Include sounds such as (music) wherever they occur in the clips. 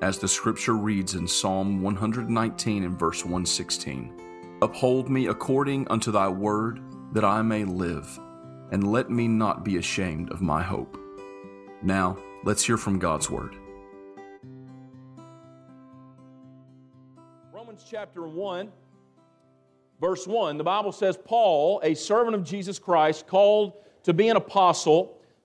as the scripture reads in Psalm 119 and verse 116 Uphold me according unto thy word, that I may live, and let me not be ashamed of my hope. Now, let's hear from God's word. Romans chapter 1, verse 1, the Bible says, Paul, a servant of Jesus Christ, called to be an apostle,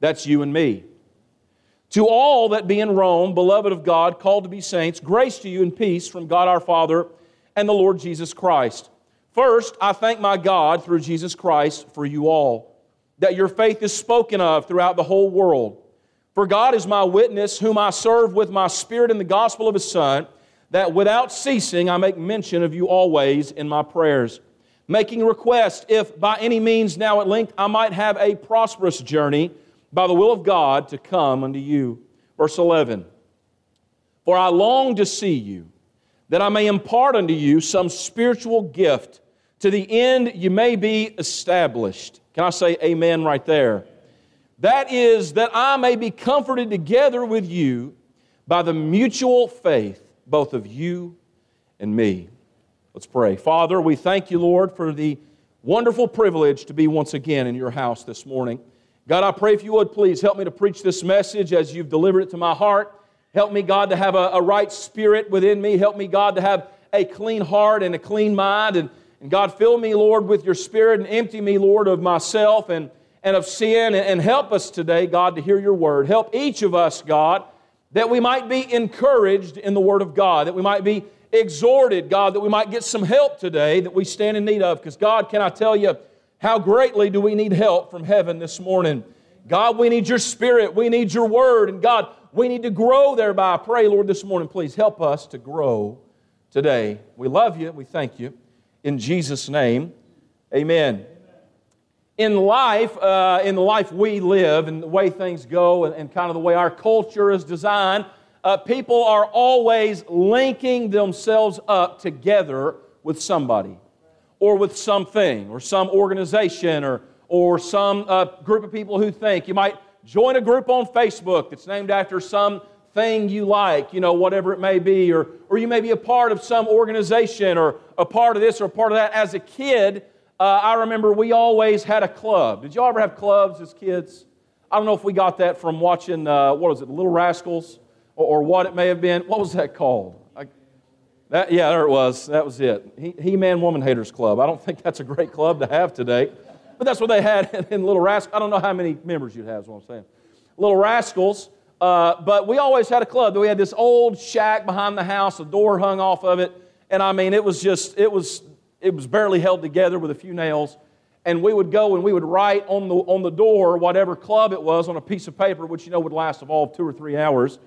that's you and me. To all that be in Rome, beloved of God, called to be saints, grace to you and peace from God our Father and the Lord Jesus Christ. First, I thank my God through Jesus Christ for you all, that your faith is spoken of throughout the whole world. For God is my witness, whom I serve with my spirit in the gospel of his Son, that without ceasing I make mention of you always in my prayers, making request if by any means now at length I might have a prosperous journey by the will of God to come unto you. Verse 11 For I long to see you, that I may impart unto you some spiritual gift, to the end you may be established. Can I say amen right there? That is, that I may be comforted together with you by the mutual faith, both of you and me. Let's pray. Father, we thank you, Lord, for the wonderful privilege to be once again in your house this morning. God, I pray if you would please help me to preach this message as you've delivered it to my heart. Help me, God, to have a, a right spirit within me. Help me, God, to have a clean heart and a clean mind. And, and God, fill me, Lord, with your spirit and empty me, Lord, of myself and, and of sin. And, and help us today, God, to hear your word. Help each of us, God, that we might be encouraged in the word of God, that we might be exhorted, God, that we might get some help today that we stand in need of. Because, God, can I tell you, how greatly do we need help from heaven this morning? God, we need your spirit. We need your word. And God, we need to grow thereby. I pray, Lord, this morning, please help us to grow today. We love you. We thank you. In Jesus' name, amen. In life, uh, in the life we live and the way things go and, and kind of the way our culture is designed, uh, people are always linking themselves up together with somebody or with something or some organization or, or some uh, group of people who think. You might join a group on Facebook that's named after some thing you like, you know, whatever it may be, or, or you may be a part of some organization or a part of this or a part of that. As a kid, uh, I remember we always had a club. Did y'all ever have clubs as kids? I don't know if we got that from watching, uh, what was it, Little Rascals, or, or what it may have been. What was that called? That, yeah, there it was. That was it. He Man Woman Haters Club. I don't think that's a great club to have today, but that's what they had (laughs) in Little Rascals. I don't know how many members you'd have, is what I'm saying. Little Rascals. Uh, but we always had a club. We had this old shack behind the house, a door hung off of it, and I mean, it was just, it was, it was barely held together with a few nails. And we would go and we would write on the, on the door whatever club it was on a piece of paper, which you know would last of all two or three hours.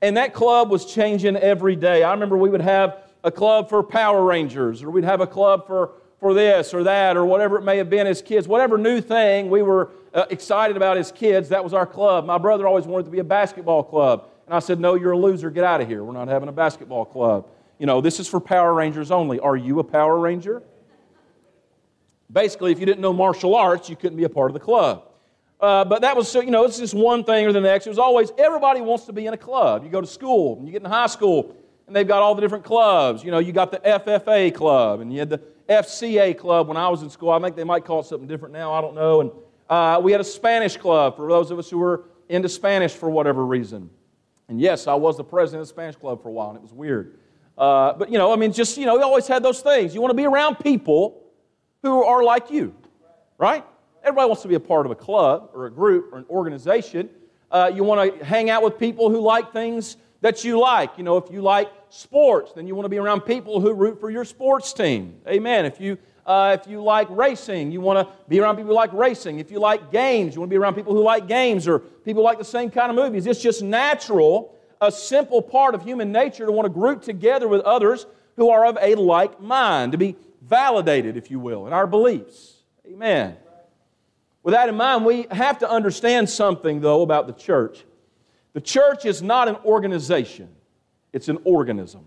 And that club was changing every day. I remember we would have a club for Power Rangers, or we'd have a club for, for this or that, or whatever it may have been as kids. Whatever new thing we were uh, excited about as kids, that was our club. My brother always wanted to be a basketball club. And I said, No, you're a loser. Get out of here. We're not having a basketball club. You know, this is for Power Rangers only. Are you a Power Ranger? Basically, if you didn't know martial arts, you couldn't be a part of the club. Uh, but that was, so, you know, it's just one thing or the next. It was always, everybody wants to be in a club. You go to school, you get in high school, and they've got all the different clubs. You know, you got the FFA club, and you had the FCA club when I was in school. I think they might call it something different now. I don't know. And uh, we had a Spanish club for those of us who were into Spanish for whatever reason. And yes, I was the president of the Spanish Club for a while, and it was weird. Uh, but, you know, I mean, just, you know, we always had those things. You want to be around people who are like you, right? Everybody wants to be a part of a club or a group or an organization. Uh, you want to hang out with people who like things that you like. You know, if you like sports, then you want to be around people who root for your sports team. Amen. If you uh, if you like racing, you want to be around people who like racing. If you like games, you want to be around people who like games or people like the same kind of movies. It's just natural, a simple part of human nature to want to group together with others who are of a like mind, to be validated, if you will, in our beliefs. Amen. With that in mind, we have to understand something, though, about the church. The church is not an organization, it's an organism.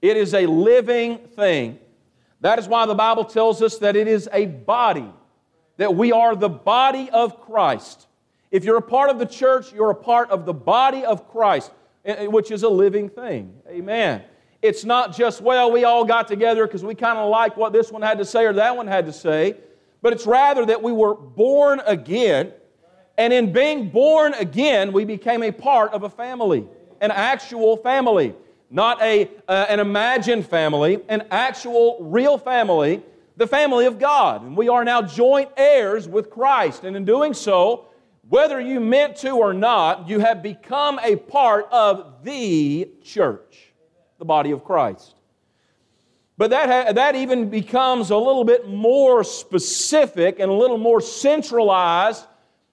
It is a living thing. That is why the Bible tells us that it is a body, that we are the body of Christ. If you're a part of the church, you're a part of the body of Christ, eh, eh, which is a living thing. Amen. It's not just, well, we all got together because we kind of like what this one had to say or that one had to say, but it's rather that we were born again and in being born again, we became a part of a family, an actual family, not a, uh, an imagined family, an actual, real family, the family of God. And we are now joint heirs with Christ. And in doing so, whether you meant to or not, you have become a part of the church, the body of Christ. But that, ha- that even becomes a little bit more specific and a little more centralized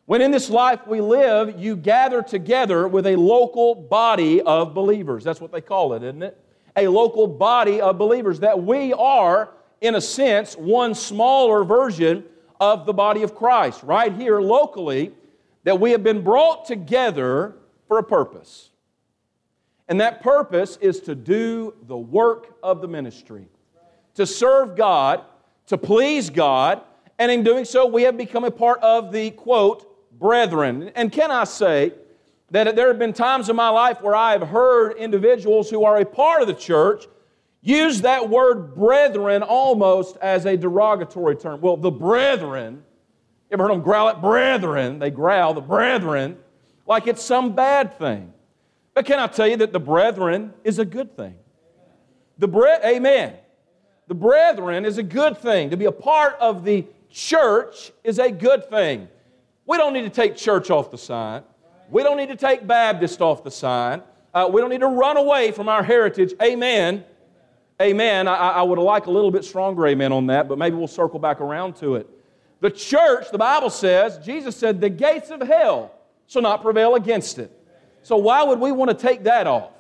when in this life we live, you gather together with a local body of believers. That's what they call it, isn't it? A local body of believers. That we are, in a sense, one smaller version of the body of Christ, right here locally, that we have been brought together for a purpose. And that purpose is to do the work of the ministry, to serve God, to please God, and in doing so, we have become a part of the quote, brethren. And can I say that there have been times in my life where I have heard individuals who are a part of the church use that word brethren almost as a derogatory term. Well, the brethren, you ever heard them growl at brethren? They growl, the brethren, like it's some bad thing. But can I tell you that the brethren is a good thing? The bre- Amen. The brethren is a good thing. To be a part of the church is a good thing. We don't need to take church off the sign. We don't need to take Baptist off the sign. Uh, we don't need to run away from our heritage. Amen. Amen. I, I would like a little bit stronger amen on that, but maybe we'll circle back around to it. The church, the Bible says, Jesus said, the gates of hell shall not prevail against it. So why would we want to take that off?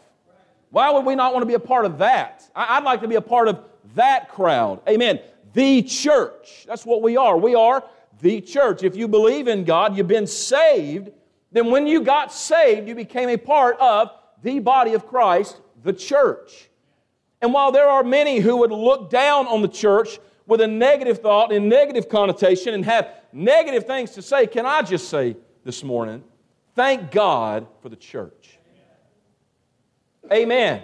Why would we not want to be a part of that? I'd like to be a part of that crowd. Amen. The church. That's what we are. We are the church. If you believe in God, you've been saved, then when you got saved, you became a part of the body of Christ, the church. And while there are many who would look down on the church with a negative thought and negative connotation and have negative things to say, can I just say this morning, thank God for the church. Amen.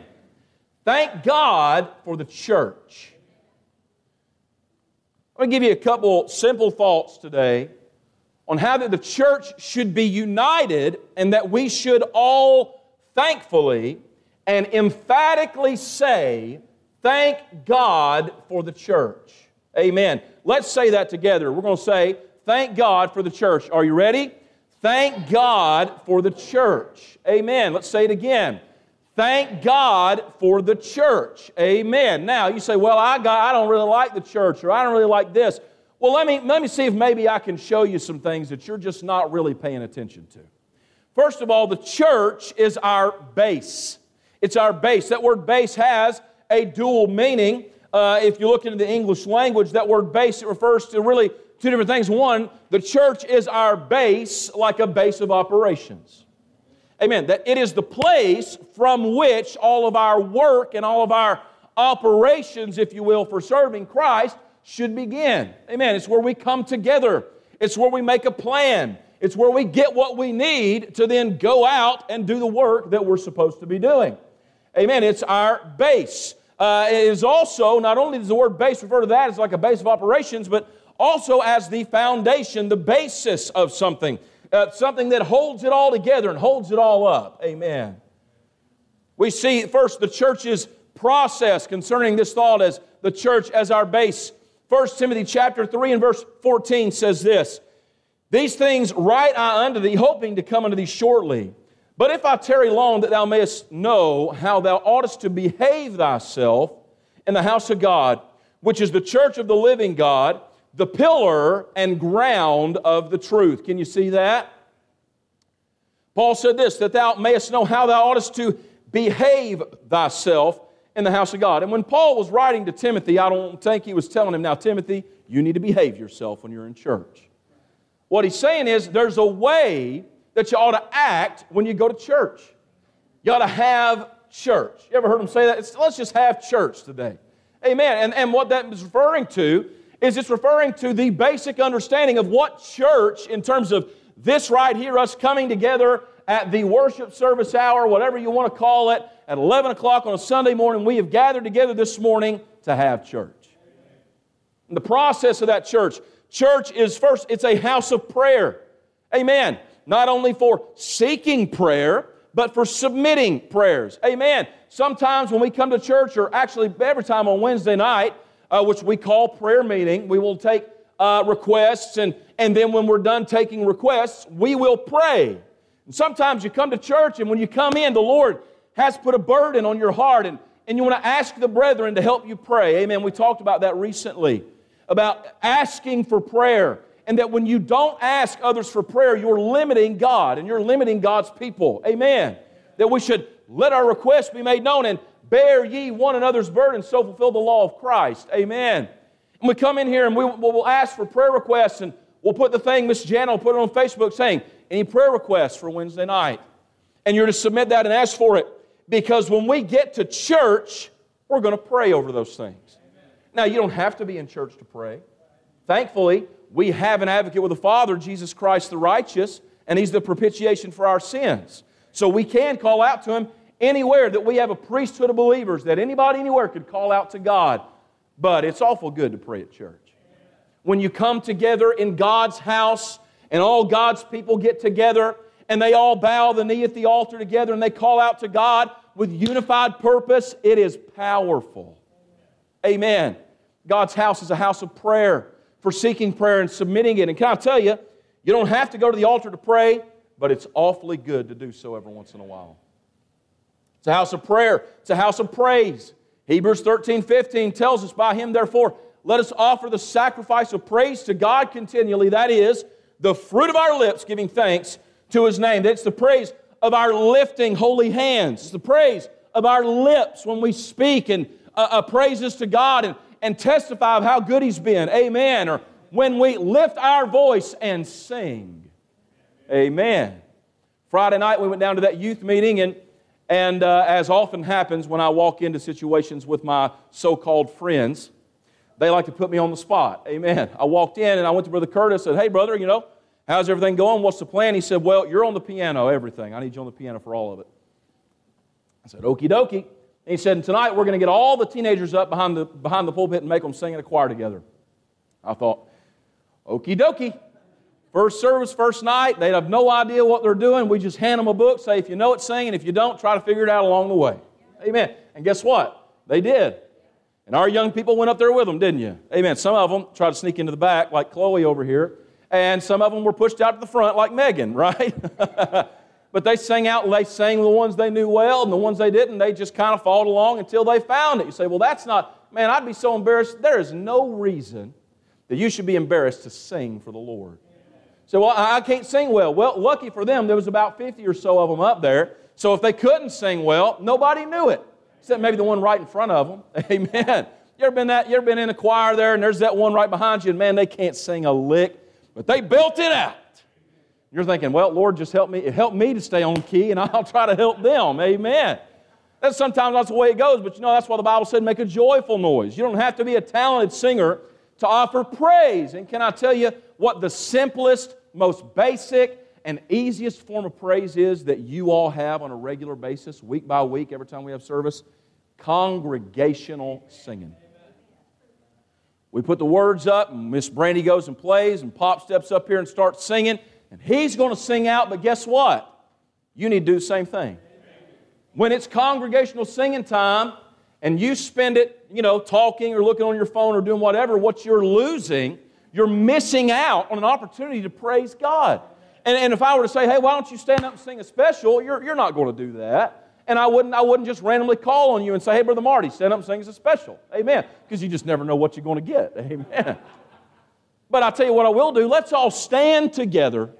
Thank God for the church. I'm going to give you a couple simple thoughts today on how that the church should be united and that we should all thankfully and emphatically say, Thank God for the church. Amen. Let's say that together. We're going to say, Thank God for the church. Are you ready? Thank God for the church. Amen. Let's say it again. Thank God for the church. Amen. Now, you say, well, I, got, I don't really like the church or I don't really like this. Well, let me, let me see if maybe I can show you some things that you're just not really paying attention to. First of all, the church is our base. It's our base. That word base has a dual meaning. Uh, if you look into the English language, that word base, it refers to really two different things. One, the church is our base, like a base of operations. Amen. That it is the place from which all of our work and all of our operations, if you will, for serving Christ should begin. Amen. It's where we come together, it's where we make a plan, it's where we get what we need to then go out and do the work that we're supposed to be doing. Amen. It's our base. Uh, it is also, not only does the word base refer to that as like a base of operations, but also as the foundation, the basis of something. Uh, something that holds it all together and holds it all up. Amen. We see first the church's process concerning this thought as the church as our base. 1 Timothy chapter 3 and verse 14 says this These things write I unto thee, hoping to come unto thee shortly. But if I tarry long, that thou mayest know how thou oughtest to behave thyself in the house of God, which is the church of the living God, the pillar and ground of the truth. Can you see that? Paul said this, that thou mayest know how thou oughtest to behave thyself in the house of God. And when Paul was writing to Timothy, I don't think he was telling him, now, Timothy, you need to behave yourself when you're in church. What he's saying is there's a way that you ought to act when you go to church. You ought to have church. You ever heard him say that? It's, let's just have church today. Amen. And, and what that is referring to is it's referring to the basic understanding of what church, in terms of this right here, us coming together at the worship service hour, whatever you want to call it, at 11 o'clock on a Sunday morning, we have gathered together this morning to have church. And the process of that church, church is first, it's a house of prayer. Amen. Not only for seeking prayer, but for submitting prayers. Amen. Sometimes when we come to church, or actually every time on Wednesday night, uh, which we call prayer meeting, we will take uh, requests, and, and then when we're done taking requests, we will pray. And sometimes you come to church, and when you come in, the Lord has put a burden on your heart, and, and you want to ask the brethren to help you pray. Amen. We talked about that recently, about asking for prayer and that when you don't ask others for prayer, you're limiting God and you're limiting God's people. Amen. That we should let our requests be made known and bear ye one another's burdens, so fulfill the law of Christ. Amen. And we come in here and we, will ask for prayer requests and we'll put the thing, Miss Jan will put it on Facebook saying, any prayer requests for Wednesday night. And you're to submit that and ask for it because when we get to church, we're going to pray over those things. Now, you don't have to be in church to pray. Thankfully, we have an advocate with the Father, Jesus Christ the righteous, and He's the propitiation for our sins. So we can call out to Him anywhere that we have a priesthood of believers, that anybody anywhere could call out to God. But it's awful good to pray at church. When you come together in God's house and all God's people get together and they all bow the knee at the altar together and they call out to God with unified purpose, it is powerful. Amen. God's house is a house of prayer for seeking prayer and submitting it. And can I tell you, you don't have to go to the altar to pray, but it's awfully good to do so every once in a while. It's a house of prayer, it's a house of praise. Hebrews 13 15 tells us, By him, therefore, let us offer the sacrifice of praise to God continually. That is, the fruit of our lips giving thanks to his name. That's the praise of our lifting holy hands. It's the praise of our lips when we speak and uh, uh, praises to God and and testify of how good He's been. Amen. Or when we lift our voice and sing. Amen. Friday night we went down to that youth meeting, and, and uh, as often happens when I walk into situations with my so called friends, they like to put me on the spot. Amen. I walked in and I went to Brother Curtis and said, Hey, brother, you know, how's everything going? What's the plan? He said, Well, you're on the piano, everything. I need you on the piano for all of it. I said, Okie dokie. He said, Tonight we're going to get all the teenagers up behind the, behind the pulpit and make them sing in a choir together. I thought, okie dokie. First service, first night, they'd have no idea what they're doing. We just hand them a book, say, if you know it, sing, and if you don't, try to figure it out along the way. Amen. And guess what? They did. And our young people went up there with them, didn't you? Amen. Some of them tried to sneak into the back, like Chloe over here, and some of them were pushed out to the front, like Megan, (laughs) right? But they sang out, they sang the ones they knew well, and the ones they didn't, they just kind of followed along until they found it. You say, well, that's not, man, I'd be so embarrassed. There is no reason that you should be embarrassed to sing for the Lord. So, well, I can't sing well. Well, lucky for them, there was about 50 or so of them up there. So if they couldn't sing well, nobody knew it, except maybe the one right in front of them. (laughs) Amen. You ever been that? You ever been in a choir there, and there's that one right behind you, and man, they can't sing a lick, but they built it out. You're thinking, well, Lord, just help me, help me to stay on key, and (laughs) I'll try to help them. Amen. That's sometimes that's the way it goes, but you know, that's why the Bible said make a joyful noise. You don't have to be a talented singer to offer praise. And can I tell you what the simplest, most basic, and easiest form of praise is that you all have on a regular basis, week by week, every time we have service? Congregational singing. We put the words up, and Miss Brandy goes and plays, and Pop steps up here and starts singing. and He's going to sing out, but guess what? You need to do the same thing. When it's congregational singing time and you spend it, you know, talking or looking on your phone or doing whatever, what you're losing, you're missing out on an opportunity to praise God. And, and if I were to say, hey, why don't you stand up and sing a special, you're, you're not going to do that. And I wouldn't, I wouldn't just randomly call on you and say, hey, Brother Marty, stand up and sing us a special. Amen. Because you just never know what you're going to get. Amen. (laughs) But I tell you what I will do. Let's all stand together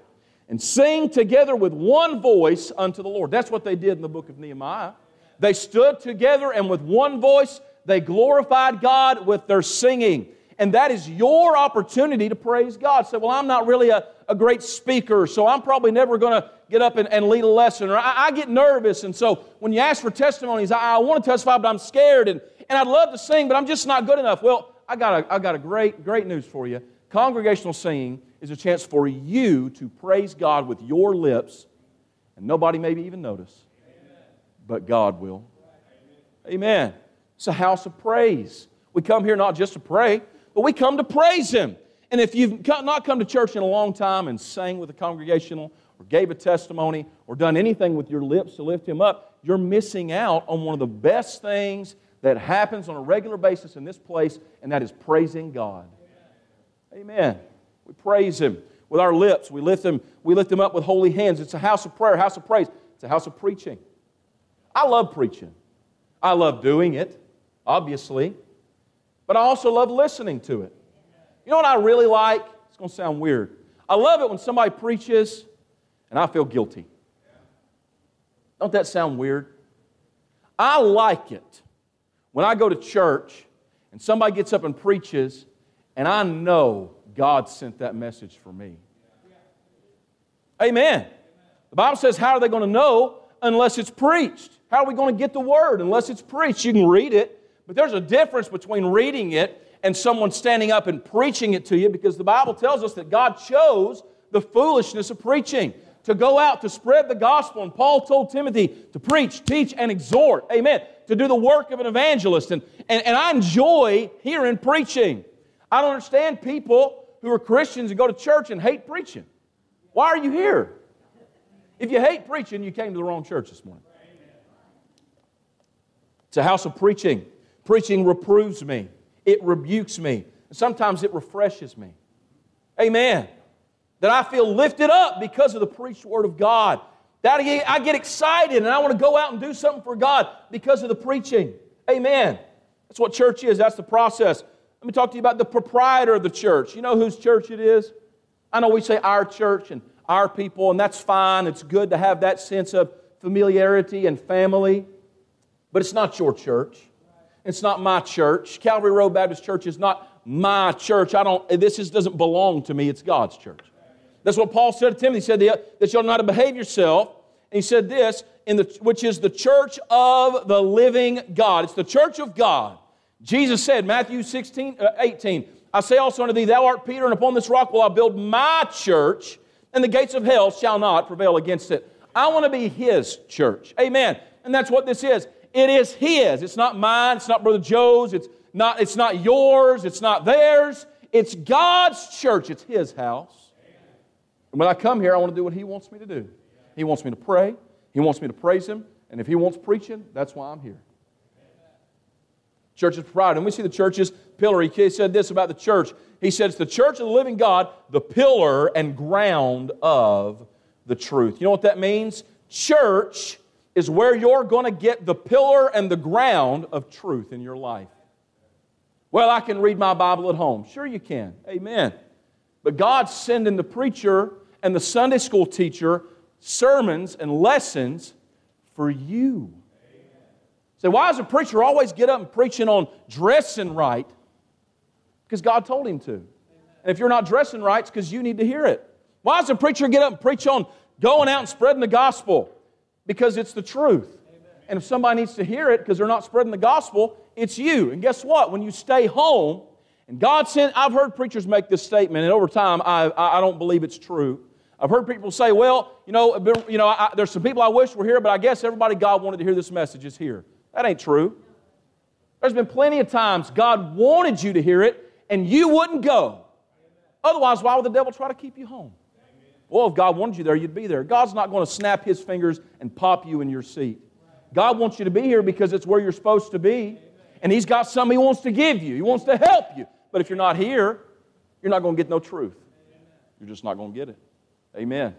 and sing together with one voice unto the Lord. That's what they did in the book of Nehemiah. They stood together and with one voice they glorified God with their singing. And that is your opportunity to praise God. Say, well, I'm not really a, a great speaker, so I'm probably never going to get up and, and, lead a lesson. Or I, I, get nervous. And so when you ask for testimonies, I, I want to testify, but I'm scared. And, and I'd love to sing, but I'm just not good enough. Well, I got a, I got a great, great news for you. Congregational singing is a chance for you to praise God with your lips, and nobody maybe even notice, but God will. Amen. It's a house of praise. We come here not just to pray, but we come to praise Him. And if you've not come to church in a long time and sang with a congregational or gave a testimony or done anything with your lips to lift Him up, you're missing out on one of the best things that happens on a regular basis in this place, and that is praising God. Amen. We praise Him with our lips. We lift Him, we lift Him up with holy hands. It's a house of prayer, house of praise. It's a house of preaching. I love preaching. I love doing it, obviously, but I also love listening to it. You know what I really like? It's going to sound weird. I love it when somebody preaches and I feel guilty. Don't that sound weird? I like it when I go to church and somebody gets up and preaches and I know God sent that message for me. Amen. The Bible says, How are they going to know unless it's preached? How are we going to get the word unless it's preached? You can read it, but there's a difference between reading it and someone standing up and preaching it to you because the Bible tells us that God chose the foolishness of preaching to go out to spread the gospel. And Paul told Timothy to preach, teach, and exhort. Amen. To do the work of an evangelist. And, and, and I enjoy hearing preaching. I don't understand people who are Christians and go to church and hate preaching. Why are you here? If you hate preaching, you came to the wrong church this morning. It's a house of preaching. Preaching reproves me, it rebukes me, and sometimes it refreshes me. Amen. That I feel lifted up because of the preached word of God. That I get excited and I want to go out and do something for God because of the preaching. Amen. That's what church is. That's the process. Let me talk to you about the proprietor of the church. You know whose church it is? I know we say our church and our people, and that's fine. It's good to have that sense of familiarity and family, but it's not your church. It's not my church. Calvary Road Baptist Church is not my church. I don't, this is, doesn't belong to me. It's God's church. That's what Paul said to Timothy. He said that you'll not behave yourself. And he said this, in the, which is the church of the living God. It's the church of God. Jesus said, Matthew 16, uh, 18, I say also unto thee, Thou art Peter, and upon this rock will I build my church, and the gates of hell shall not prevail against it. I want to be his church. Amen. And that's what this is. It is his. It's not mine. It's not Brother Joe's. It's not, it's not yours. It's not theirs. It's God's church. It's his house. And when I come here, I want to do what he wants me to do. He wants me to pray. He wants me to praise him. And if he wants preaching, that's why I'm here. Church's pride. And we see the church's pillar. He said this about the church. He said, It's the church of the living God, the pillar and ground of the truth. You know what that means? Church is where you're going to get the pillar and the ground of truth in your life. Well, I can read my Bible at home. Sure, you can. Amen. But God's sending the preacher and the Sunday school teacher sermons and lessons for you. Say, why does a preacher always get up and preaching on dressing right? Because God told him to. And if you're not dressing right, it's because you need to hear it. Why does a preacher get up and preach on going out and spreading the gospel? Because it's the truth. And if somebody needs to hear it because they're not spreading the gospel, it's you. And guess what? When you stay home, and God sent, I've heard preachers make this statement, and over time, I, I don't believe it's true. I've heard people say, well, you know, you know I, there's some people I wish were here, but I guess everybody God wanted to hear this message is here. That ain't true. There's been plenty of times God wanted you to hear it and you wouldn't go. Otherwise, why would the devil try to keep you home? Well, if God wanted you there, you'd be there. God's not going to snap his fingers and pop you in your seat. God wants you to be here because it's where you're supposed to be. And He's got something He wants to give you, He wants to help you. But if you're not here, you're not going to get no truth. You're just not going to get it. Amen.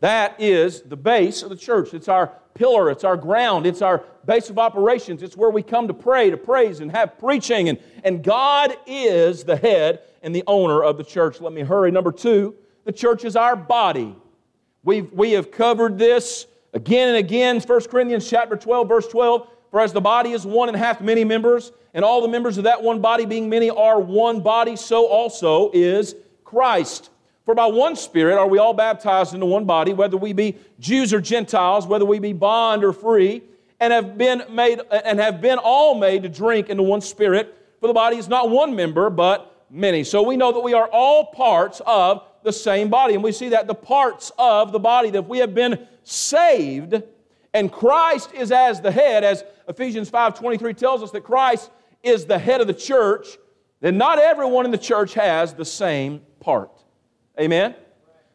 That is the base of the church. It's our pillar, it's our ground, it's our base of operations. It's where we come to pray, to praise, and have preaching. And, and God is the head and the owner of the church. Let me hurry. Number two, the church is our body. We've, we have covered this again and again. 1 Corinthians chapter 12, verse 12. For as the body is one and hath many members, and all the members of that one body being many are one body, so also is Christ. For by one Spirit are we all baptized into one body, whether we be Jews or Gentiles, whether we be bond or free, and have been made and have been all made to drink into one Spirit. For the body is not one member, but many. So we know that we are all parts of the same body, and we see that the parts of the body that we have been saved, and Christ is as the head, as Ephesians 5:23 tells us that Christ is the head of the church, then not everyone in the church has the same part. Amen?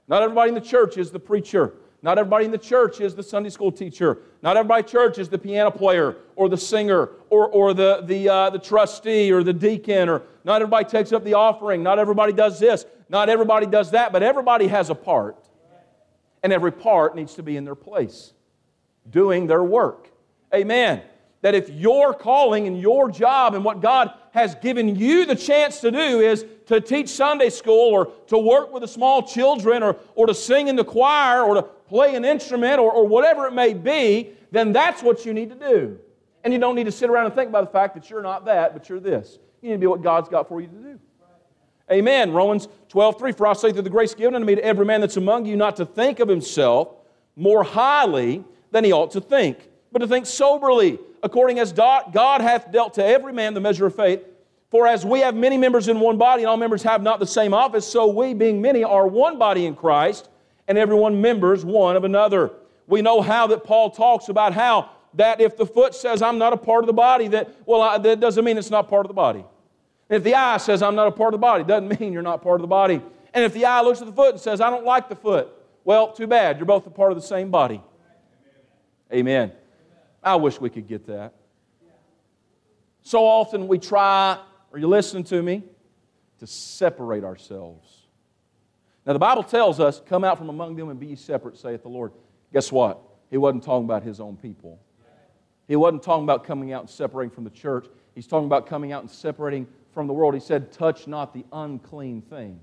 Not everybody in the church is the preacher. Not everybody in the church is the Sunday school teacher. Not everybody in the church is the piano player or the singer or, or the, the, uh, the trustee or the deacon. Or not everybody takes up the offering. Not everybody does this. Not everybody does that. But everybody has a part. And every part needs to be in their place, doing their work. Amen that if your calling and your job and what God has given you the chance to do is to teach Sunday school or to work with the small children or, or to sing in the choir or to play an instrument or, or whatever it may be, then that's what you need to do. And you don't need to sit around and think about the fact that you're not that, but you're this. You need to be what God's got for you to do. Amen. Romans 12, 3. For I say through the grace given unto me to every man that's among you not to think of himself more highly than he ought to think, but to think soberly according as God hath dealt to every man the measure of faith. For as we have many members in one body, and all members have not the same office, so we, being many, are one body in Christ, and everyone members one of another. We know how that Paul talks about how that if the foot says, I'm not a part of the body, that, well, I, that doesn't mean it's not part of the body. If the eye says, I'm not a part of the body, doesn't (laughs) mean you're not part of the body. And if the eye looks at the foot and says, I don't like the foot, well, too bad. You're both a part of the same body. Amen. I wish we could get that. So often we try, are you listening to me? To separate ourselves. Now, the Bible tells us, Come out from among them and be separate, saith the Lord. Guess what? He wasn't talking about his own people. He wasn't talking about coming out and separating from the church. He's talking about coming out and separating from the world. He said, Touch not the unclean thing.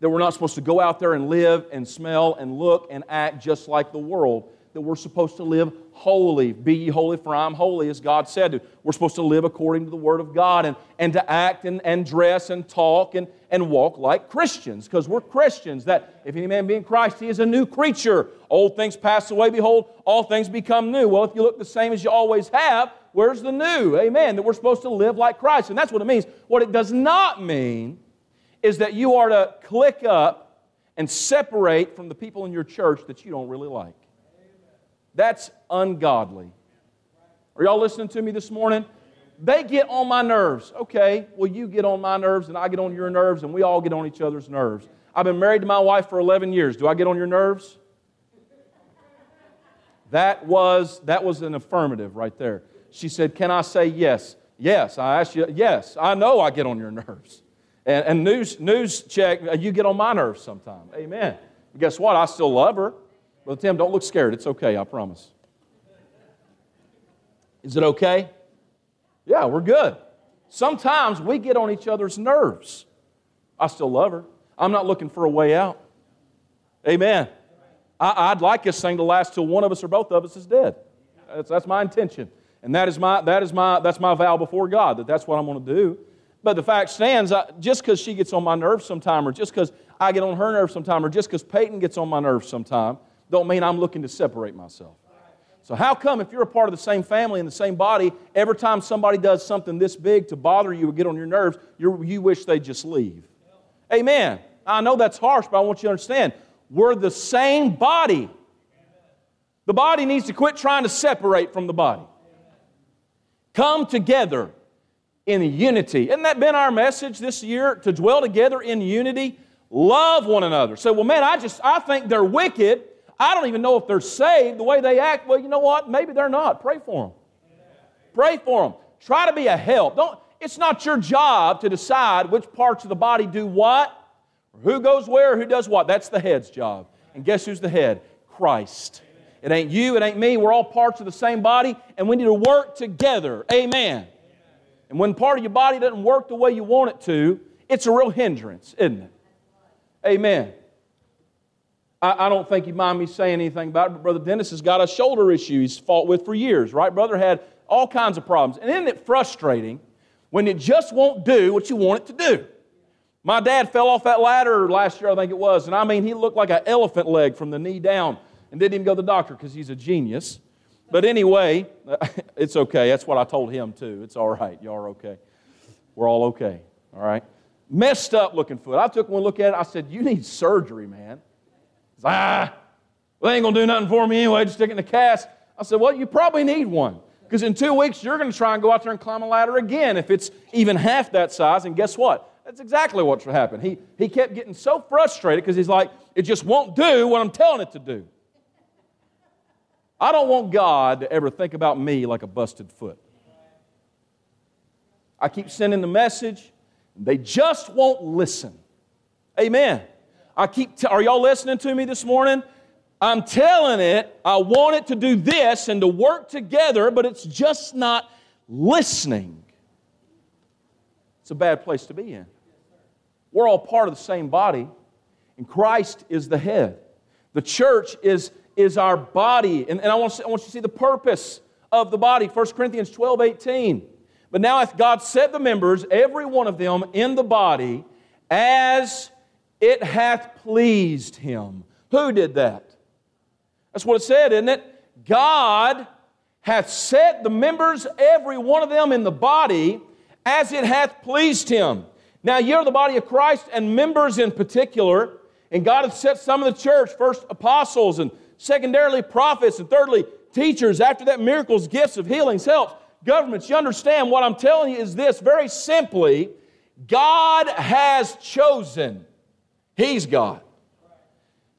That we're not supposed to go out there and live and smell and look and act just like the world that we're supposed to live holy. Be ye holy, for I'm holy, as God said. We're supposed to live according to the Word of God and, and to act and, and dress and talk and, and walk like Christians, because we're Christians. That if any man be in Christ, he is a new creature. Old things pass away, behold, all things become new. Well, if you look the same as you always have, where's the new? Amen. That we're supposed to live like Christ. And that's what it means. What it does not mean is that you are to click up and separate from the people in your church that you don't really like. That's ungodly. Are y'all listening to me this morning? They get on my nerves. Okay, well, you get on my nerves and I get on your nerves and we all get on each other's nerves. I've been married to my wife for 11 years. Do I get on your nerves? That was, that was an affirmative right there. She said, Can I say yes? Yes. I asked you, yes. I know I get on your nerves. And, and news, news check, uh, you get on my nerves sometime. Amen. But guess what? I still love her. Brother Tim, don't look scared. It's okay, I promise. Is it okay? Yeah, we're good. Sometimes we get on each other's nerves. I still love her. I'm not looking for a way out. Amen. I, would like this thing to last till one of us or both of us is dead. That's, that's my intention. And that is my, that is my, that's my vow before God, that that's what I'm going to do. But the fact stands, I, just because she gets on my nerves sometime, or just because I get on her nerves sometime, or just because Peyton gets on my nerves sometime, don't mean I'm looking to separate myself. So, how come if you're a part of the same family and the same body, every time somebody does something this big to bother you or get on your nerves, you wish they'd just leave? Amen. I know that's harsh, but I want you to understand we're the same body. The body needs to quit trying to separate from the body. Come together in unity. Isn't that been our message this year? To dwell together in unity? Love one another. Say, well, man, I just, I think they're wicked. I don't even know if they're saved the way they act. Well, you know what? Maybe they're not. Pray for them. Pray for them. Try to be a help. Don't, it's not your job to decide which parts of the body do what, or who goes where, who does what. That's the head's job. And guess who's the head? Christ. It ain't you, it ain't me. We're all parts of the same body, and we need to work together. Amen. And when part of your body doesn't work the way you want it to, it's a real hindrance, isn't it? Amen. I, I don't think you mind me saying anything about it, but Brother Dennis has got a shoulder issue he's fought with for years, right? Brother had all kinds of problems. And isn't it frustrating when it just won't do what you want it to do? My dad fell off that ladder last year, I think it was, and I mean, he looked like an elephant leg from the knee down and didn't even go to the doctor because he's a genius. But anyway, (laughs) it's okay. That's what I told him too. It's all right. Y'all are okay. We're all okay. All right. Messed up looking foot. I took one look at it. I said, You need surgery, man. He's like, Ah, well, they ain't going to do nothing for me anyway. Just stick it in the cast. I said, Well, you probably need one. Because in two weeks, you're going to try and go out there and climb a ladder again if it's even half that size. And guess what? That's exactly what happened. He, he kept getting so frustrated because he's like, It just won't do what I'm telling it to do. I don't want God to ever think about me like a busted foot. I keep sending the message, they just won't listen. Amen. I keep t- are y'all listening to me this morning? I'm telling it, I want it to do this and to work together, but it's just not listening. It's a bad place to be in. We're all part of the same body, and Christ is the head. The church is is our body. And, and I, want to, I want you to see the purpose of the body. 1 Corinthians 12 18. But now hath God set the members, every one of them, in the body as it hath pleased him. Who did that? That's what it said, isn't it? God hath set the members, every one of them, in the body as it hath pleased him. Now, you're the body of Christ and members in particular, and God hath set some of the church, first apostles and secondarily, prophets, and thirdly, teachers. After that, miracles, gifts of healings, helps, governments. You understand what I'm telling you is this very simply God has chosen. He's God.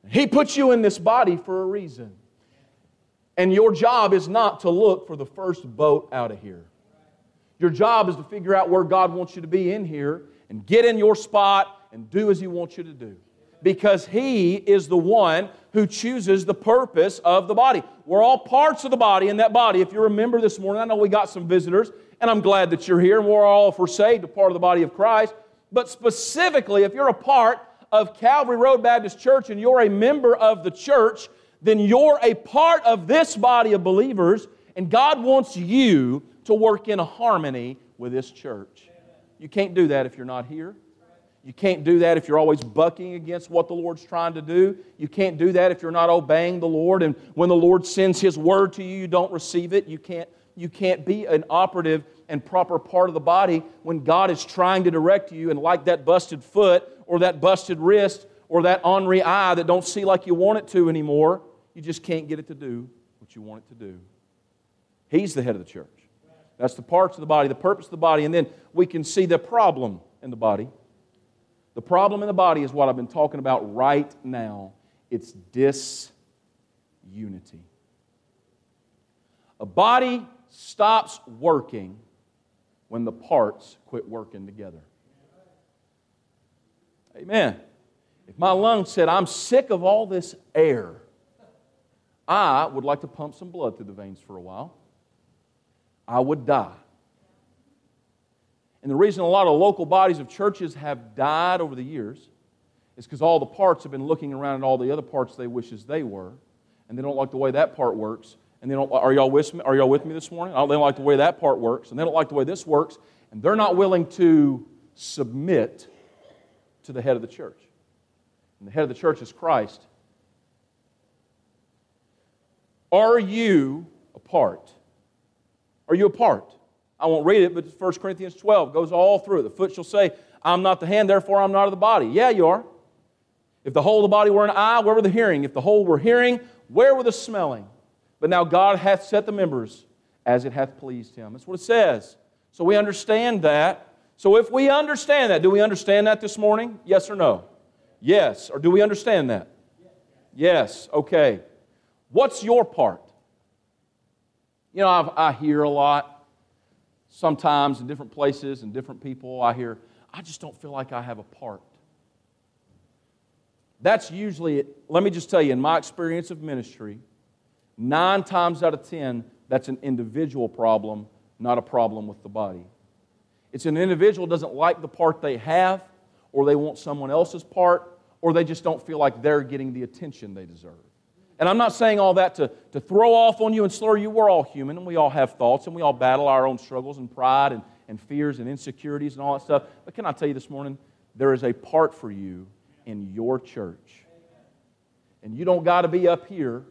He put you in this body for a reason. And your job is not to look for the first boat out of here. Your job is to figure out where God wants you to be in here and get in your spot and do as He wants you to do because He is the one who chooses the purpose of the body. We're all parts of the body in that body. If you remember this morning, I know we got some visitors, and I'm glad that you're here, and we're all, if we're saved, a part of the body of Christ. But specifically, if you're a part of Calvary Road Baptist Church and you're a member of the church, then you're a part of this body of believers, and God wants you to work in harmony with this church. You can't do that if you're not here. You can't do that if you're always bucking against what the Lord's trying to do. You can't do that if you're not obeying the Lord. And when the Lord sends His word to you, you don't receive it. You can't, you can't be an operative and proper part of the body when God is trying to direct you. And like that busted foot or that busted wrist or that ornery eye that don't see like you want it to anymore, you just can't get it to do what you want it to do. He's the head of the church. That's the parts of the body, the purpose of the body. And then we can see the problem in the body the problem in the body is what I've been talking about right now it's disunity. A body stops working when the parts quit working together. Amen. If my lungs said, I'm sick of all this air, I would like to pump some blood through the veins for a while. I would die. And the reason a lot of local bodies of churches have died over the years is because all the parts have been looking around at all the other parts they wish as they were, and they don't like the way that part works. And they don't, are y'all with me? Are y'all with me this morning? They don't like the way that part works, and they don't like the way this works, and they're not willing to submit to the head of the church. And the head of the church is Christ. Are you a part? Are you a part? I won't read it, but 1 Corinthians 12 goes all through. The foot shall say, I'm not the hand, therefore I'm not of the body. Yeah, you are. If the whole of the body were an eye, where were the hearing? If the whole were hearing, where were the smelling? But now God hath set the members as it hath pleased him. That's what it says. So we understand that. So if we understand that, do we understand that this morning? Yes or no? Yes. Or do we understand that? Yes. Okay. What's your part? You know, I've, i hear a lot, sometimes in different places and different people, I hear, I just don't feel like I have a part. That's usually, it. let me just tell you, in my experience of ministry, nine times out of ten, that's an individual problem, not a problem with the body. It's an individual doesn't like the part they have, or they want someone else's part, or they just don't feel like they're getting the attention they deserve. And I'm not saying all that to, to throw off on you and slur you. We're all human and we all have thoughts and we all battle our own struggles and pride and, and fears and insecurities and all that stuff. But can I tell you this morning, there is a part for you in your church. And you don't got to be up here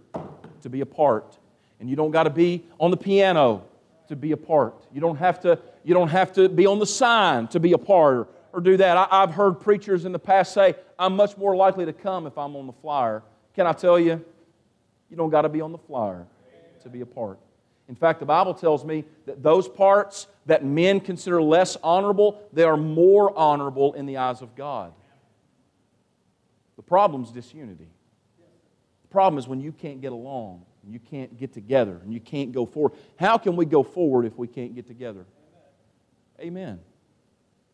to be a part. And you don't got to be on the piano to be a part. You don't have to, you don't have to be on the sign to be a part or, or do that. I, I've heard preachers in the past say, I'm much more likely to come if I'm on the flyer. Can I tell you, you don't got to be on the flyer to be a part. In fact, the Bible tells me that those parts that men consider less honorable, they are more honorable in the eyes of God. The problem is disunity. The problem is when you can't get along, and you can't get together, and you can't go forward. How can we go forward if we can't get together? Amen.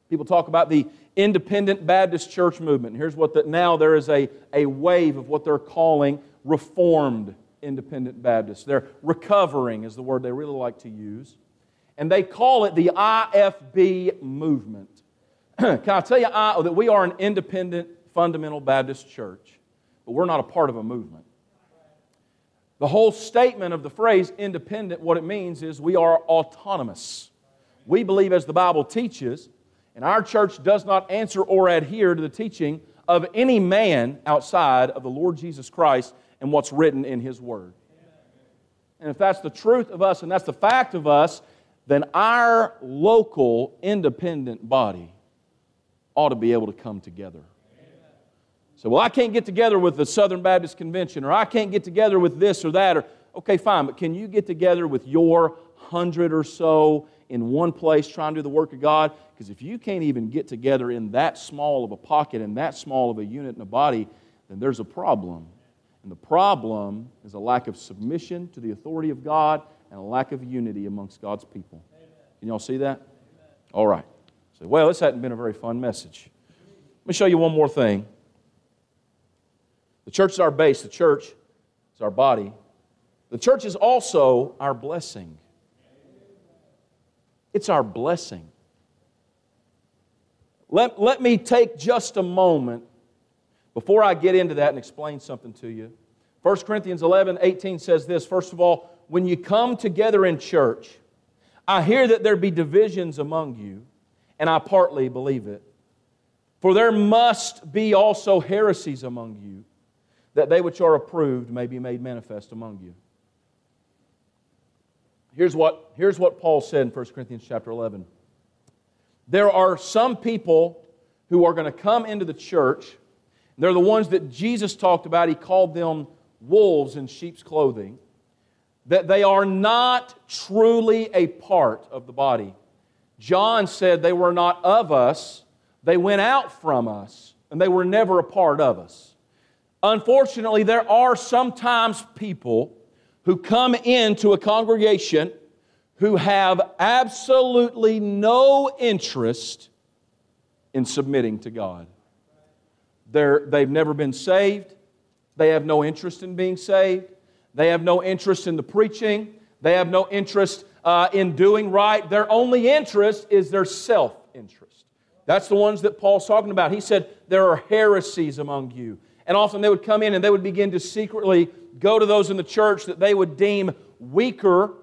People talk about the independent Baptist church movement. Here's what that now there is a, a wave of what they're calling reformed independent Baptists. They're recovering, is the word they really like to use. And they call it the IFB movement. (clears throat) Can I tell you I, that we are an independent fundamental Baptist church, but we're not a part of a movement. The whole statement of the phrase independent, what it means is we are autonomous. We believe, as the Bible teaches, and our church does not answer or adhere to the teaching of any man outside of the Lord Jesus Christ and what's written in His Word. And if that's the truth of us and that's the fact of us, then our local independent body ought to be able to come together. So, well, I can't get together with the Southern Baptist Convention, or I can't get together with this or that, or, okay, fine, but can you get together with your hundred or so in one place trying to do the work of God? Because if you can't even get together in that small of a pocket and that small of a unit in a body, then there's a problem. And the problem is a lack of submission to the authority of God and a lack of unity amongst God's people. Can y'all see that? All right. So, well, this hadn't been a very fun message. Let me show you one more thing. The church is our base, the church is our body. The church is also our blessing. It's our blessing. Let, let me take just a moment before I get into that and explain something to you. 1 Corinthians 11 18 says this First of all, when you come together in church, I hear that there be divisions among you, and I partly believe it. For there must be also heresies among you that they which are approved may be made manifest among you. Here's what, here's what Paul said in 1 Corinthians chapter 11. There are some people who are going to come into the church. They're the ones that Jesus talked about. He called them wolves in sheep's clothing. That they are not truly a part of the body. John said they were not of us, they went out from us, and they were never a part of us. Unfortunately, there are sometimes people who come into a congregation who have absolutely no interest in submitting to God. They're, they've never been saved. They have no interest in being saved. They have no interest in the preaching. They have no interest uh, in doing right. Their only interest is their self interest. That's the ones that Paul's talking about. He said, There are heresies among you. And often they would come in and they would begin to secretly go to those in the church that they would deem weaker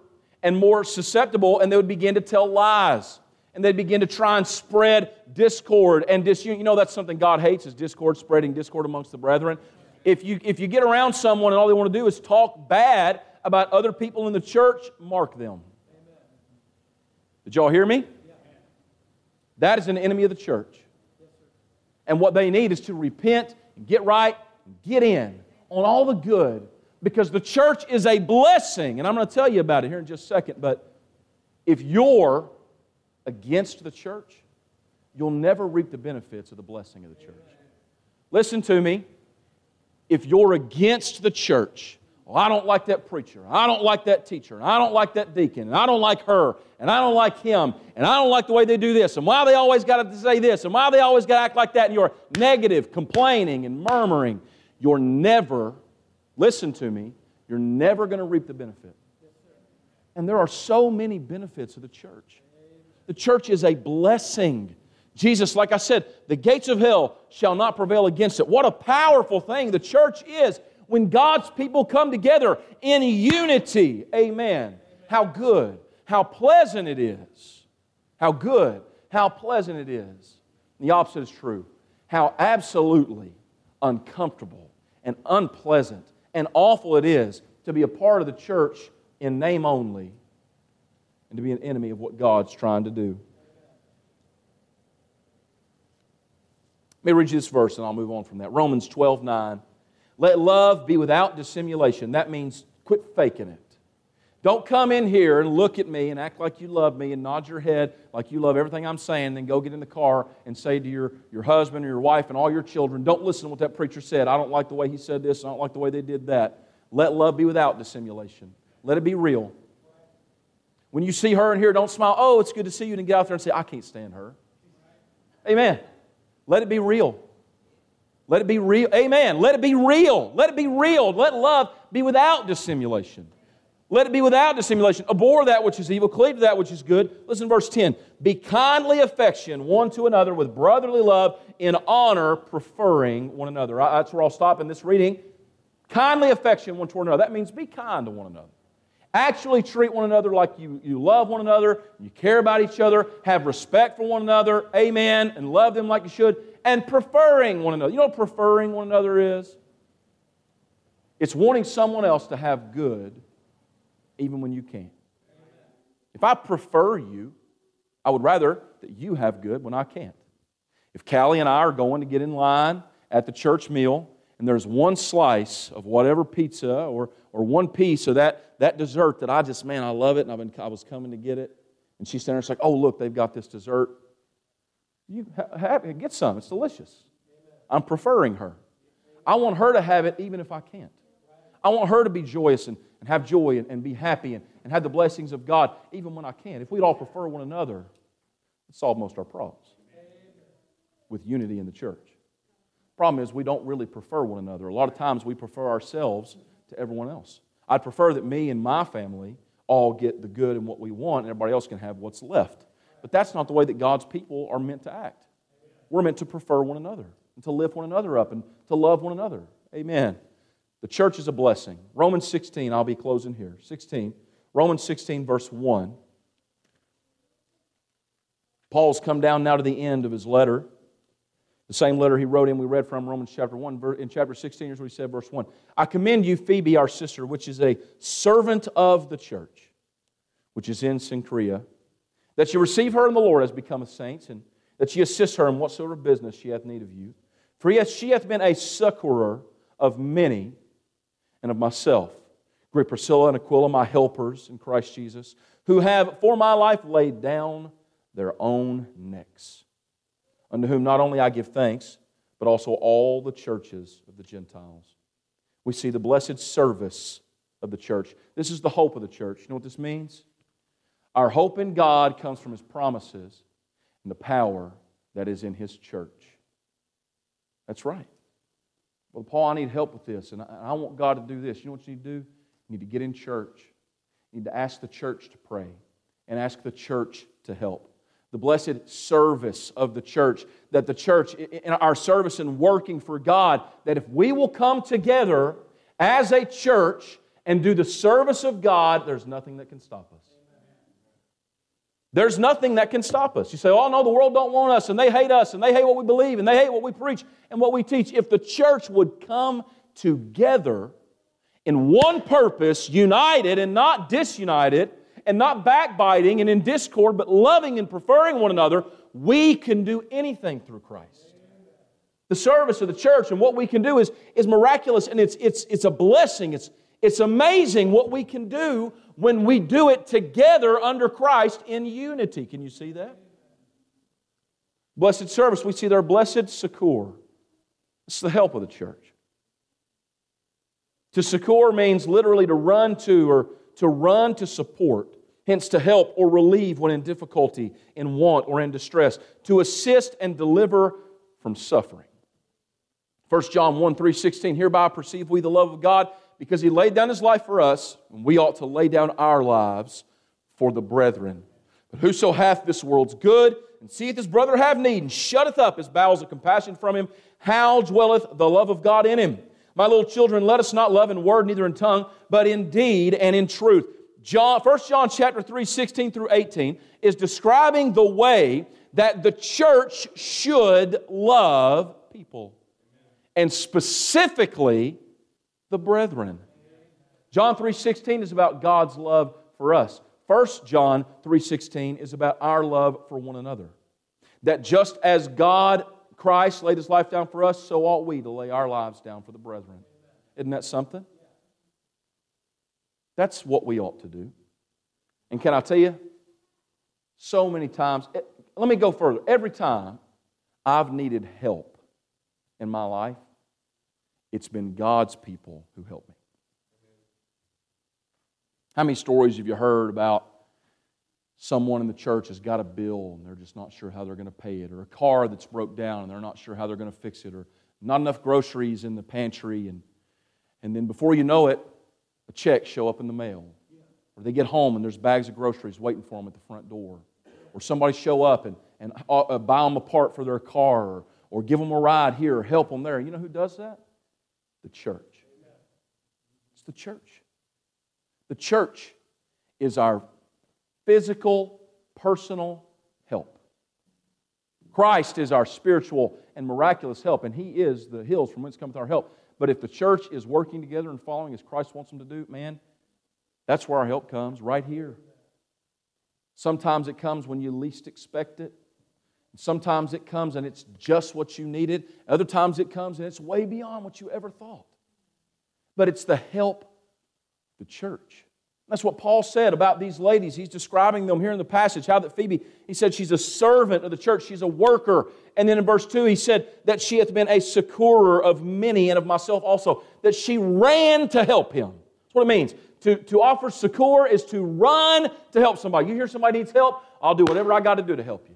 and more susceptible, and they would begin to tell lies. And they'd begin to try and spread discord and disunion. You know, that's something God hates is discord, spreading discord amongst the brethren. If you, if you get around someone and all they want to do is talk bad about other people in the church, mark them. Did y'all hear me? That is an enemy of the church. And what they need is to repent get right, get in on all the good because the church is a blessing. And I'm going to tell you about it here in just a second. But if you're against the church, you'll never reap the benefits of the blessing of the church. Listen to me. If you're against the church, well, I don't like that preacher, I don't like that teacher, and I don't like that deacon, and I don't like her, and I don't like him, and I don't like the way they do this, and why they always got to say this, and why they always got to act like that, and you're negative, complaining, and murmuring, you're never, listen to me, you're never going to reap the benefit. And there are so many benefits of the church. The church is a blessing. Jesus, like I said, the gates of hell shall not prevail against it. What a powerful thing the church is when God's people come together in unity. Amen. How good, how pleasant it is. How good, how pleasant it is. the opposite is true. How absolutely uncomfortable and unpleasant and awful it is to be a part of the church in name only and to be an enemy of what God's trying to do. Let me read you this verse and I'll move on from that. Romans 12 9. Let love be without dissimulation. That means quit faking it. Don't come in here and look at me and act like you love me and nod your head like you love everything I'm saying, then go get in the car and say to your, your husband or your wife and all your children, Don't listen to what that preacher said. I don't like the way he said this. I don't like the way they did that. Let love be without dissimulation. Let it be real. When you see her in here, don't smile, Oh, it's good to see you, and get out there and say, I can't stand her. Amen. Let it be real. Let it be real. Amen. Let it be real. Let it be real. Let love be without dissimulation. Let it be without dissimulation. Abhor that which is evil, cleave to that which is good. Listen verse 10. Be kindly affection one to another with brotherly love, in honor, preferring one another. That's where I'll stop in this reading. Kindly affection one toward another. That means be kind to one another. Actually treat one another like you, you love one another, you care about each other, have respect for one another, amen, and love them like you should, and preferring one another. You know what preferring one another is? It's wanting someone else to have good even when you can't. If I prefer you, I would rather that you have good when I can't. If Callie and I are going to get in line at the church meal and there's one slice of whatever pizza or, or one piece of that, that dessert that I just, man, I love it and I've been, I was coming to get it, and she's standing there, it's like, oh, look, they've got this dessert. You have, get some, it's delicious. I'm preferring her. I want her to have it even if I can't. I want her to be joyous and, and have joy and, and be happy and, and have the blessings of God even when I can't. If we'd all prefer one another, it'd solve most of our problems with unity in the church. Problem is, we don't really prefer one another. A lot of times we prefer ourselves to everyone else. I'd prefer that me and my family all get the good and what we want, and everybody else can have what's left. But that's not the way that God's people are meant to act. We're meant to prefer one another and to lift one another up and to love one another. Amen. The church is a blessing. Romans 16, I'll be closing here. 16. Romans 16, verse 1. Paul's come down now to the end of his letter. The same letter he wrote in, we read from Romans chapter 1. In chapter 16, here's what he said, verse 1. I commend you, Phoebe, our sister, which is a servant of the church, which is in Cenchrea, that you receive her in the Lord as become a saint, and that ye assist her in whatsoever business she hath need of you. For yes, she hath been a succorer of many and of myself. Great Priscilla and Aquila, my helpers in Christ Jesus, who have for my life laid down their own necks, unto whom not only I give thanks, but also all the churches of the Gentiles. We see the blessed service of the church. This is the hope of the church. You know what this means? Our hope in God comes from His promises and the power that is in His church. That's right. Well, Paul, I need help with this, and I want God to do this. You know what you need to do? You need to get in church. You need to ask the church to pray and ask the church to help. The blessed service of the church, that the church, in our service and working for God, that if we will come together as a church and do the service of God, there's nothing that can stop us. There's nothing that can stop us. You say, oh no, the world don't want us, and they hate us, and they hate what we believe, and they hate what we preach and what we teach. If the church would come together in one purpose, united and not disunited, and not backbiting and in discord, but loving and preferring one another, we can do anything through Christ. The service of the church and what we can do is, is miraculous and it's, it's, it's a blessing. It's, it's amazing what we can do when we do it together under Christ in unity. Can you see that? Blessed service, we see their blessed succor. It's the help of the church. To succor means literally to run to or to run to support, hence to help or relieve when in difficulty, in want, or in distress, to assist and deliver from suffering. 1 John 1 3 16, hereby perceive we the love of God because he laid down his life for us, and we ought to lay down our lives for the brethren. But whoso hath this world's good, and seeth his brother have need, and shutteth up his bowels of compassion from him, how dwelleth the love of God in him? My little children, let us not love in word, neither in tongue, but in deed and in truth. John, 1 John chapter 3, 16 through 18 is describing the way that the church should love people. And specifically the brethren. John 3:16 is about God's love for us. 1 John 3:16 is about our love for one another. That just as God Christ laid his life down for us, so ought we to lay our lives down for the brethren. Isn't that something? That's what we ought to do. And can I tell you, so many times, eh, let me go further. Every time I've needed help in my life, it's been God's people who helped me. How many stories have you heard about someone in the church has got a bill and they're just not sure how they're going to pay it, or a car that's broke down and they're not sure how they're going to fix it, or not enough groceries in the pantry, and, and then before you know it, a check show up in the mail. Or they get home and there's bags of groceries waiting for them at the front door. Or somebody show up and, and uh, buy them a part for their car, or, or give them a ride here, or help them there. You know who does that? The church. It's the church. The church is our physical, personal help. Christ is our spiritual and miraculous help, and He is the hills from whence cometh our help. But if the church is working together and following as Christ wants them to do, man, that's where our help comes, right here. Sometimes it comes when you least expect it. Sometimes it comes and it's just what you needed. Other times it comes and it's way beyond what you ever thought. But it's the help the church. That's what Paul said about these ladies. He's describing them here in the passage. How that Phoebe, he said she's a servant of the church, she's a worker. And then in verse 2, he said that she hath been a succorer of many and of myself also, that she ran to help him. That's what it means. To, to offer succor is to run to help somebody. You hear somebody needs help, I'll do whatever I got to do to help you.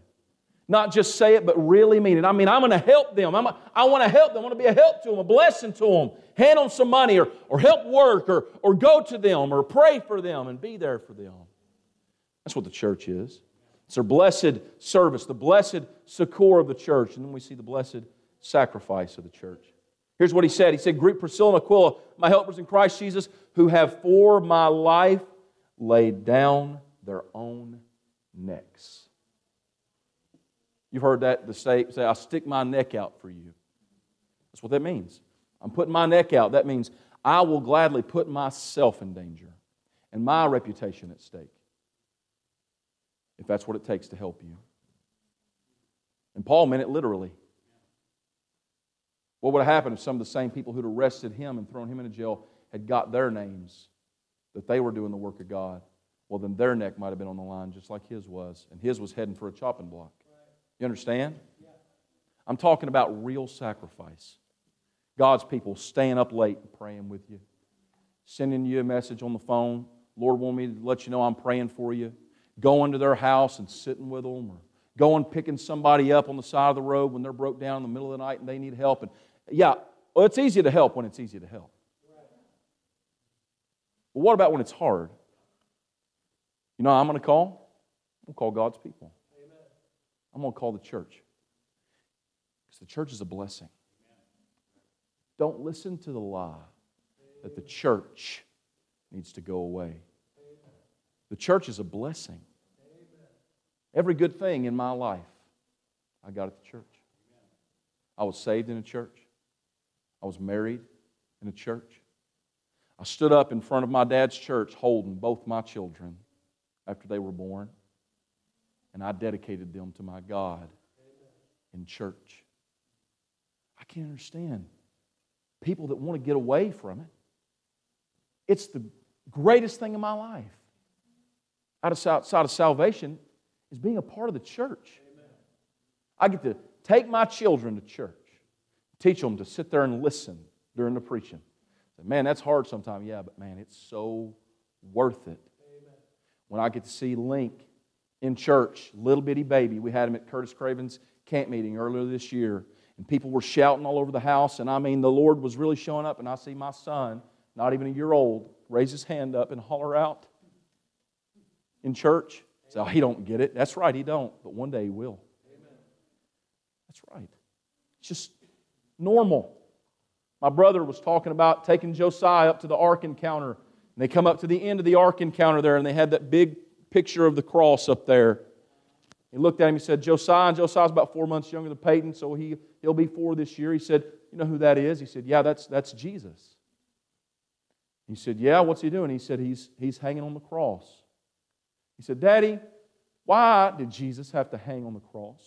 Not just say it, but really mean it. I mean, I'm going to help them. I'm a, I want to help them. I want to be a help to them, a blessing to them. Hand them some money or, or help work or, or go to them or pray for them and be there for them. That's what the church is. It's their blessed service, the blessed succor of the church. And then we see the blessed sacrifice of the church. Here's what he said He said, Greet Priscilla and Aquila, my helpers in Christ Jesus, who have for my life laid down their own necks. You've heard that the say, say, I'll stick my neck out for you. That's what that means. I'm putting my neck out. That means I will gladly put myself in danger and my reputation at stake if that's what it takes to help you. And Paul meant it literally. What would have happened if some of the same people who'd arrested him and thrown him into jail had got their names that they were doing the work of God? Well, then their neck might have been on the line just like his was, and his was heading for a chopping block. You understand? I'm talking about real sacrifice. God's people staying up late and praying with you, sending you a message on the phone. Lord want me to let you know I'm praying for you. Going to their house and sitting with them, or going picking somebody up on the side of the road when they're broke down in the middle of the night and they need help. And yeah, well, it's easy to help when it's easy to help. But what about when it's hard? You know, I'm going to call. To call God's people. I'm going to call the church. Because the church is a blessing. Don't listen to the lie that the church needs to go away. The church is a blessing. Every good thing in my life, I got at the church. I was saved in a church. I was married in a church. I stood up in front of my dad's church holding both my children after they were born and I dedicated them to my God in church. I can't understand people that want to get away from it. It's the greatest thing in my life. Outside of salvation is being a part of the church. I get to take my children to church, Teach them to sit there and listen during the preaching. Man, that's hard sometimes. Yeah, but man, it's so worth it. When I get to see Link in church, little bitty baby, we had him at Curtis Craven's camp meeting earlier this year, and people were shouting all over the house, and I mean, the Lord was really showing up, and I see my son, not even a year old, raise his hand up and holler out in church. So he don't get it. That's right, he don't, but one day he will. Amen. That's right. It's just normal. My brother was talking about taking Josiah up to the Ark encounter. And they come up to the end of the Ark encounter there, and they had that big picture of the cross up there. He looked at him, he said, Josiah, and Josiah's about four months younger than Peyton, so he, he'll be four this year. He said, You know who that is? He said, Yeah, that's, that's Jesus. He said, Yeah, what's he doing? He said, He's, he's hanging on the cross. He said, Daddy, why did Jesus have to hang on the cross?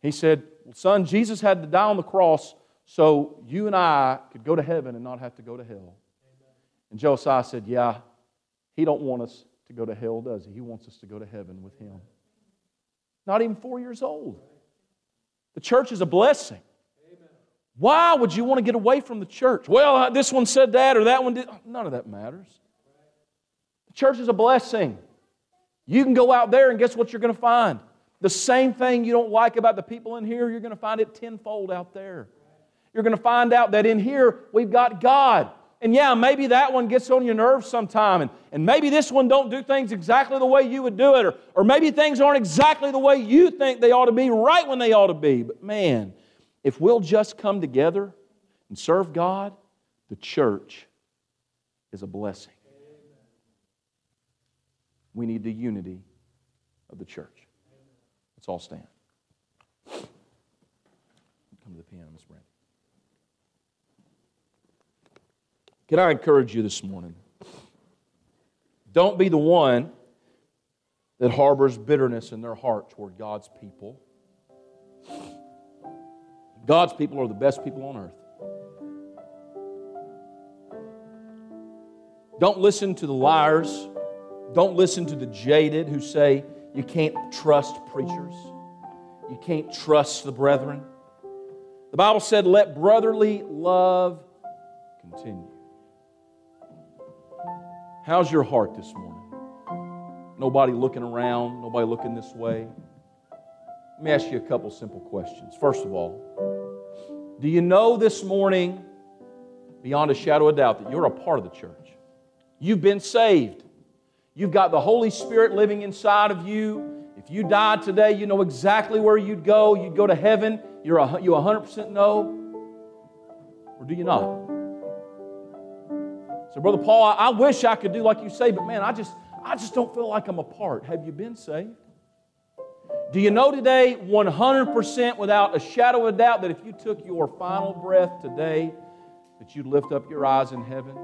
He said, well, Son, Jesus had to die on the cross so you and I could go to heaven and not have to go to hell. And Josiah said, Yeah, he don't want us to go to hell, does he? He wants us to go to heaven with him. Not even four years old. The church is a blessing. Why would you want to get away from the church? Well, uh, this one said that or that one did. None of that matters. The church is a blessing. You can go out there and guess what you're going to find? The same thing you don't like about the people in here, you're going to find it tenfold out there. You're going to find out that in here we've got God. And yeah, maybe that one gets on your nerves sometime, and, and maybe this one don't do things exactly the way you would do it, or, or maybe things aren't exactly the way you think they ought to be, right when they ought to be. But man, if we'll just come together and serve God, the church is a blessing. We need the unity of the church. Let's all stand. Come to the piano, Miss Brandon. Can I encourage you this morning? Don't be the one that harbors bitterness in their heart toward God's people. God's people are the best people on earth. Don't listen to the liars. Don't listen to the jaded who say you can't trust preachers. You can't trust the brethren. The Bible said, let brotherly love continue. How's your heart this morning? Nobody looking around, nobody looking this way. Let me ask you a couple simple questions. First of all, do you know this morning, beyond a shadow of doubt, that you're a part of the church? You've been saved. You've got the Holy Spirit living inside of you. If you died today, you know exactly where you'd go. You'd go to heaven. You're a, you 100% know? Or do you not? So, Brother Paul, I, I wish I could do like you say, but man, I just, I just don't feel like I'm a part. Have you been saved? Do you know today, 100% without a shadow of doubt, that if you took your final breath today, that you'd lift up your eyes in heaven?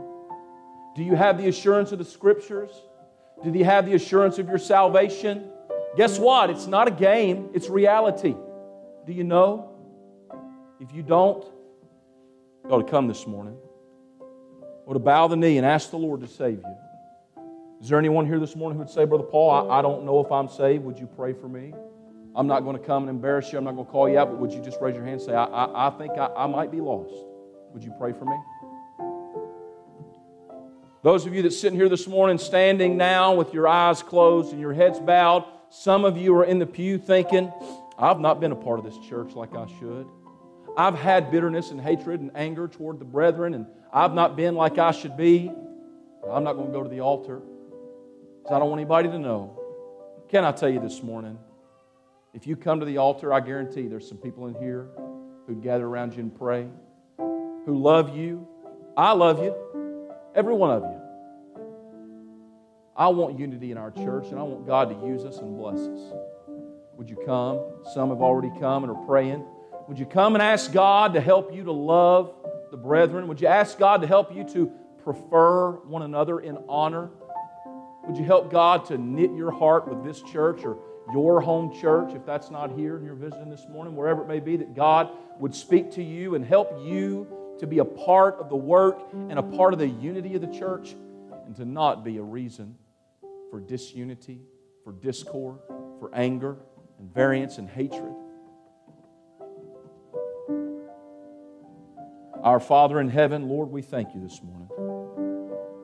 Do you have the assurance of the Scriptures? Do you have the assurance of your salvation? Guess what? It's not a game, it's reality. Do you know? If you don't, you ought to come this morning. Or to bow the knee and ask the Lord to save you. Is there anyone here this morning who would say, Brother Paul, I, I don't know if I'm saved. Would you pray for me? I'm not going to come and embarrass you. I'm not going to call you out, but would you just raise your hand and say, I, I, I think I, I might be lost? Would you pray for me? Those of you that sitting here this morning, standing now with your eyes closed and your heads bowed, some of you are in the pew thinking, I've not been a part of this church like I should. I've had bitterness and hatred and anger toward the brethren, and I've not been like I should be. I'm not going to go to the altar because I don't want anybody to know. Can I tell you this morning? If you come to the altar, I guarantee there's some people in here who'd gather around you and pray, who love you. I love you. Every one of you. I want unity in our church, and I want God to use us and bless us. Would you come? Some have already come and are praying. Would you come and ask God to help you to love the brethren? Would you ask God to help you to prefer one another in honor? Would you help God to knit your heart with this church or your home church, if that's not here and you're visiting this morning, wherever it may be, that God would speak to you and help you to be a part of the work and a part of the unity of the church, and to not be a reason for disunity, for discord, for anger and variance and hatred. Our Father in heaven, Lord, we thank you this morning.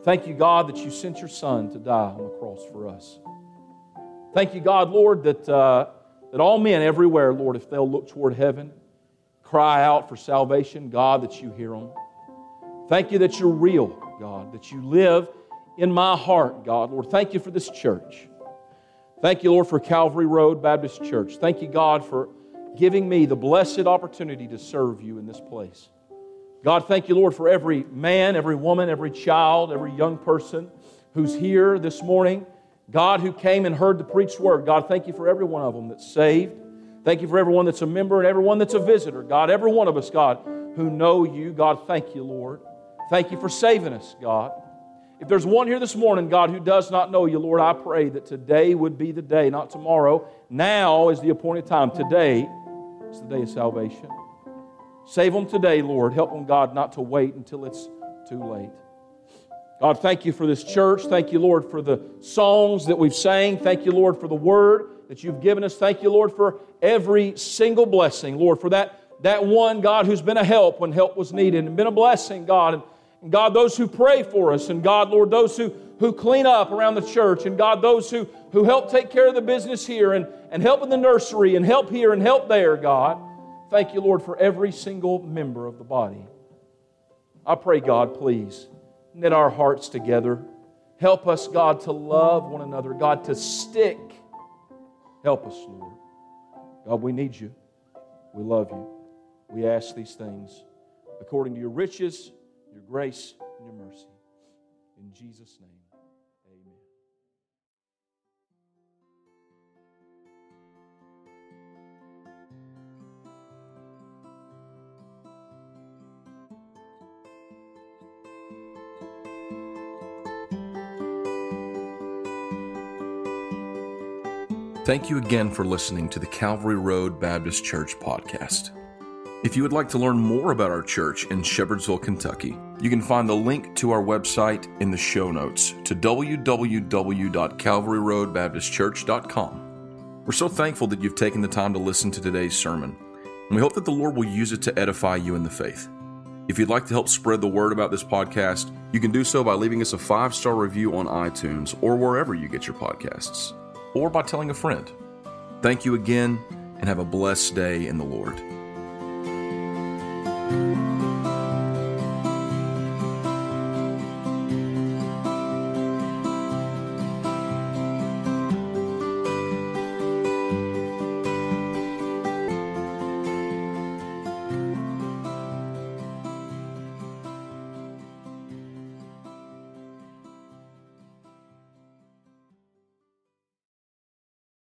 Thank you, God, that you sent your Son to die on the cross for us. Thank you, God, Lord, that, uh, that all men everywhere, Lord, if they'll look toward heaven, cry out for salvation, God, that you hear them. Thank you that you're real, God, that you live in my heart, God. Lord, thank you for this church. Thank you, Lord, for Calvary Road Baptist Church. Thank you, God, for giving me the blessed opportunity to serve you in this place. God, thank you, Lord, for every man, every woman, every child, every young person who's here this morning. God, who came and heard the preached word. God, thank you for every one of them that's saved. Thank you for everyone that's a member and everyone that's a visitor. God, every one of us, God, who know you. God, thank you, Lord. Thank you for saving us, God. If there's one here this morning, God, who does not know you, Lord, I pray that today would be the day, not tomorrow. Now is the appointed time. Today is the day of salvation. Save them today, Lord. Help them, God, not to wait until it's too late. God, thank you for this church. Thank you, Lord, for the songs that we've sang. Thank you, Lord, for the word that you've given us. Thank you, Lord, for every single blessing. Lord, for that, that one, God, who's been a help when help was needed and been a blessing, God. And, and God, those who pray for us, and God, Lord, those who, who clean up around the church, and God, those who, who help take care of the business here, and, and help in the nursery, and help here and help there, God. Thank you, Lord, for every single member of the body. I pray, God, please knit our hearts together. Help us, God, to love one another, God, to stick. Help us, Lord. God, we need you. We love you. We ask these things according to your riches your grace and your mercy. In Jesus' name, Thank you again for listening to the Calvary Road Baptist Church podcast. If you would like to learn more about our church in Shepherdsville, Kentucky, you can find the link to our website in the show notes to www.calvaryroadbaptistchurch.com. We're so thankful that you've taken the time to listen to today's sermon, and we hope that the Lord will use it to edify you in the faith. If you'd like to help spread the word about this podcast, you can do so by leaving us a five star review on iTunes or wherever you get your podcasts, or by telling a friend. Thank you again, and have a blessed day in the Lord.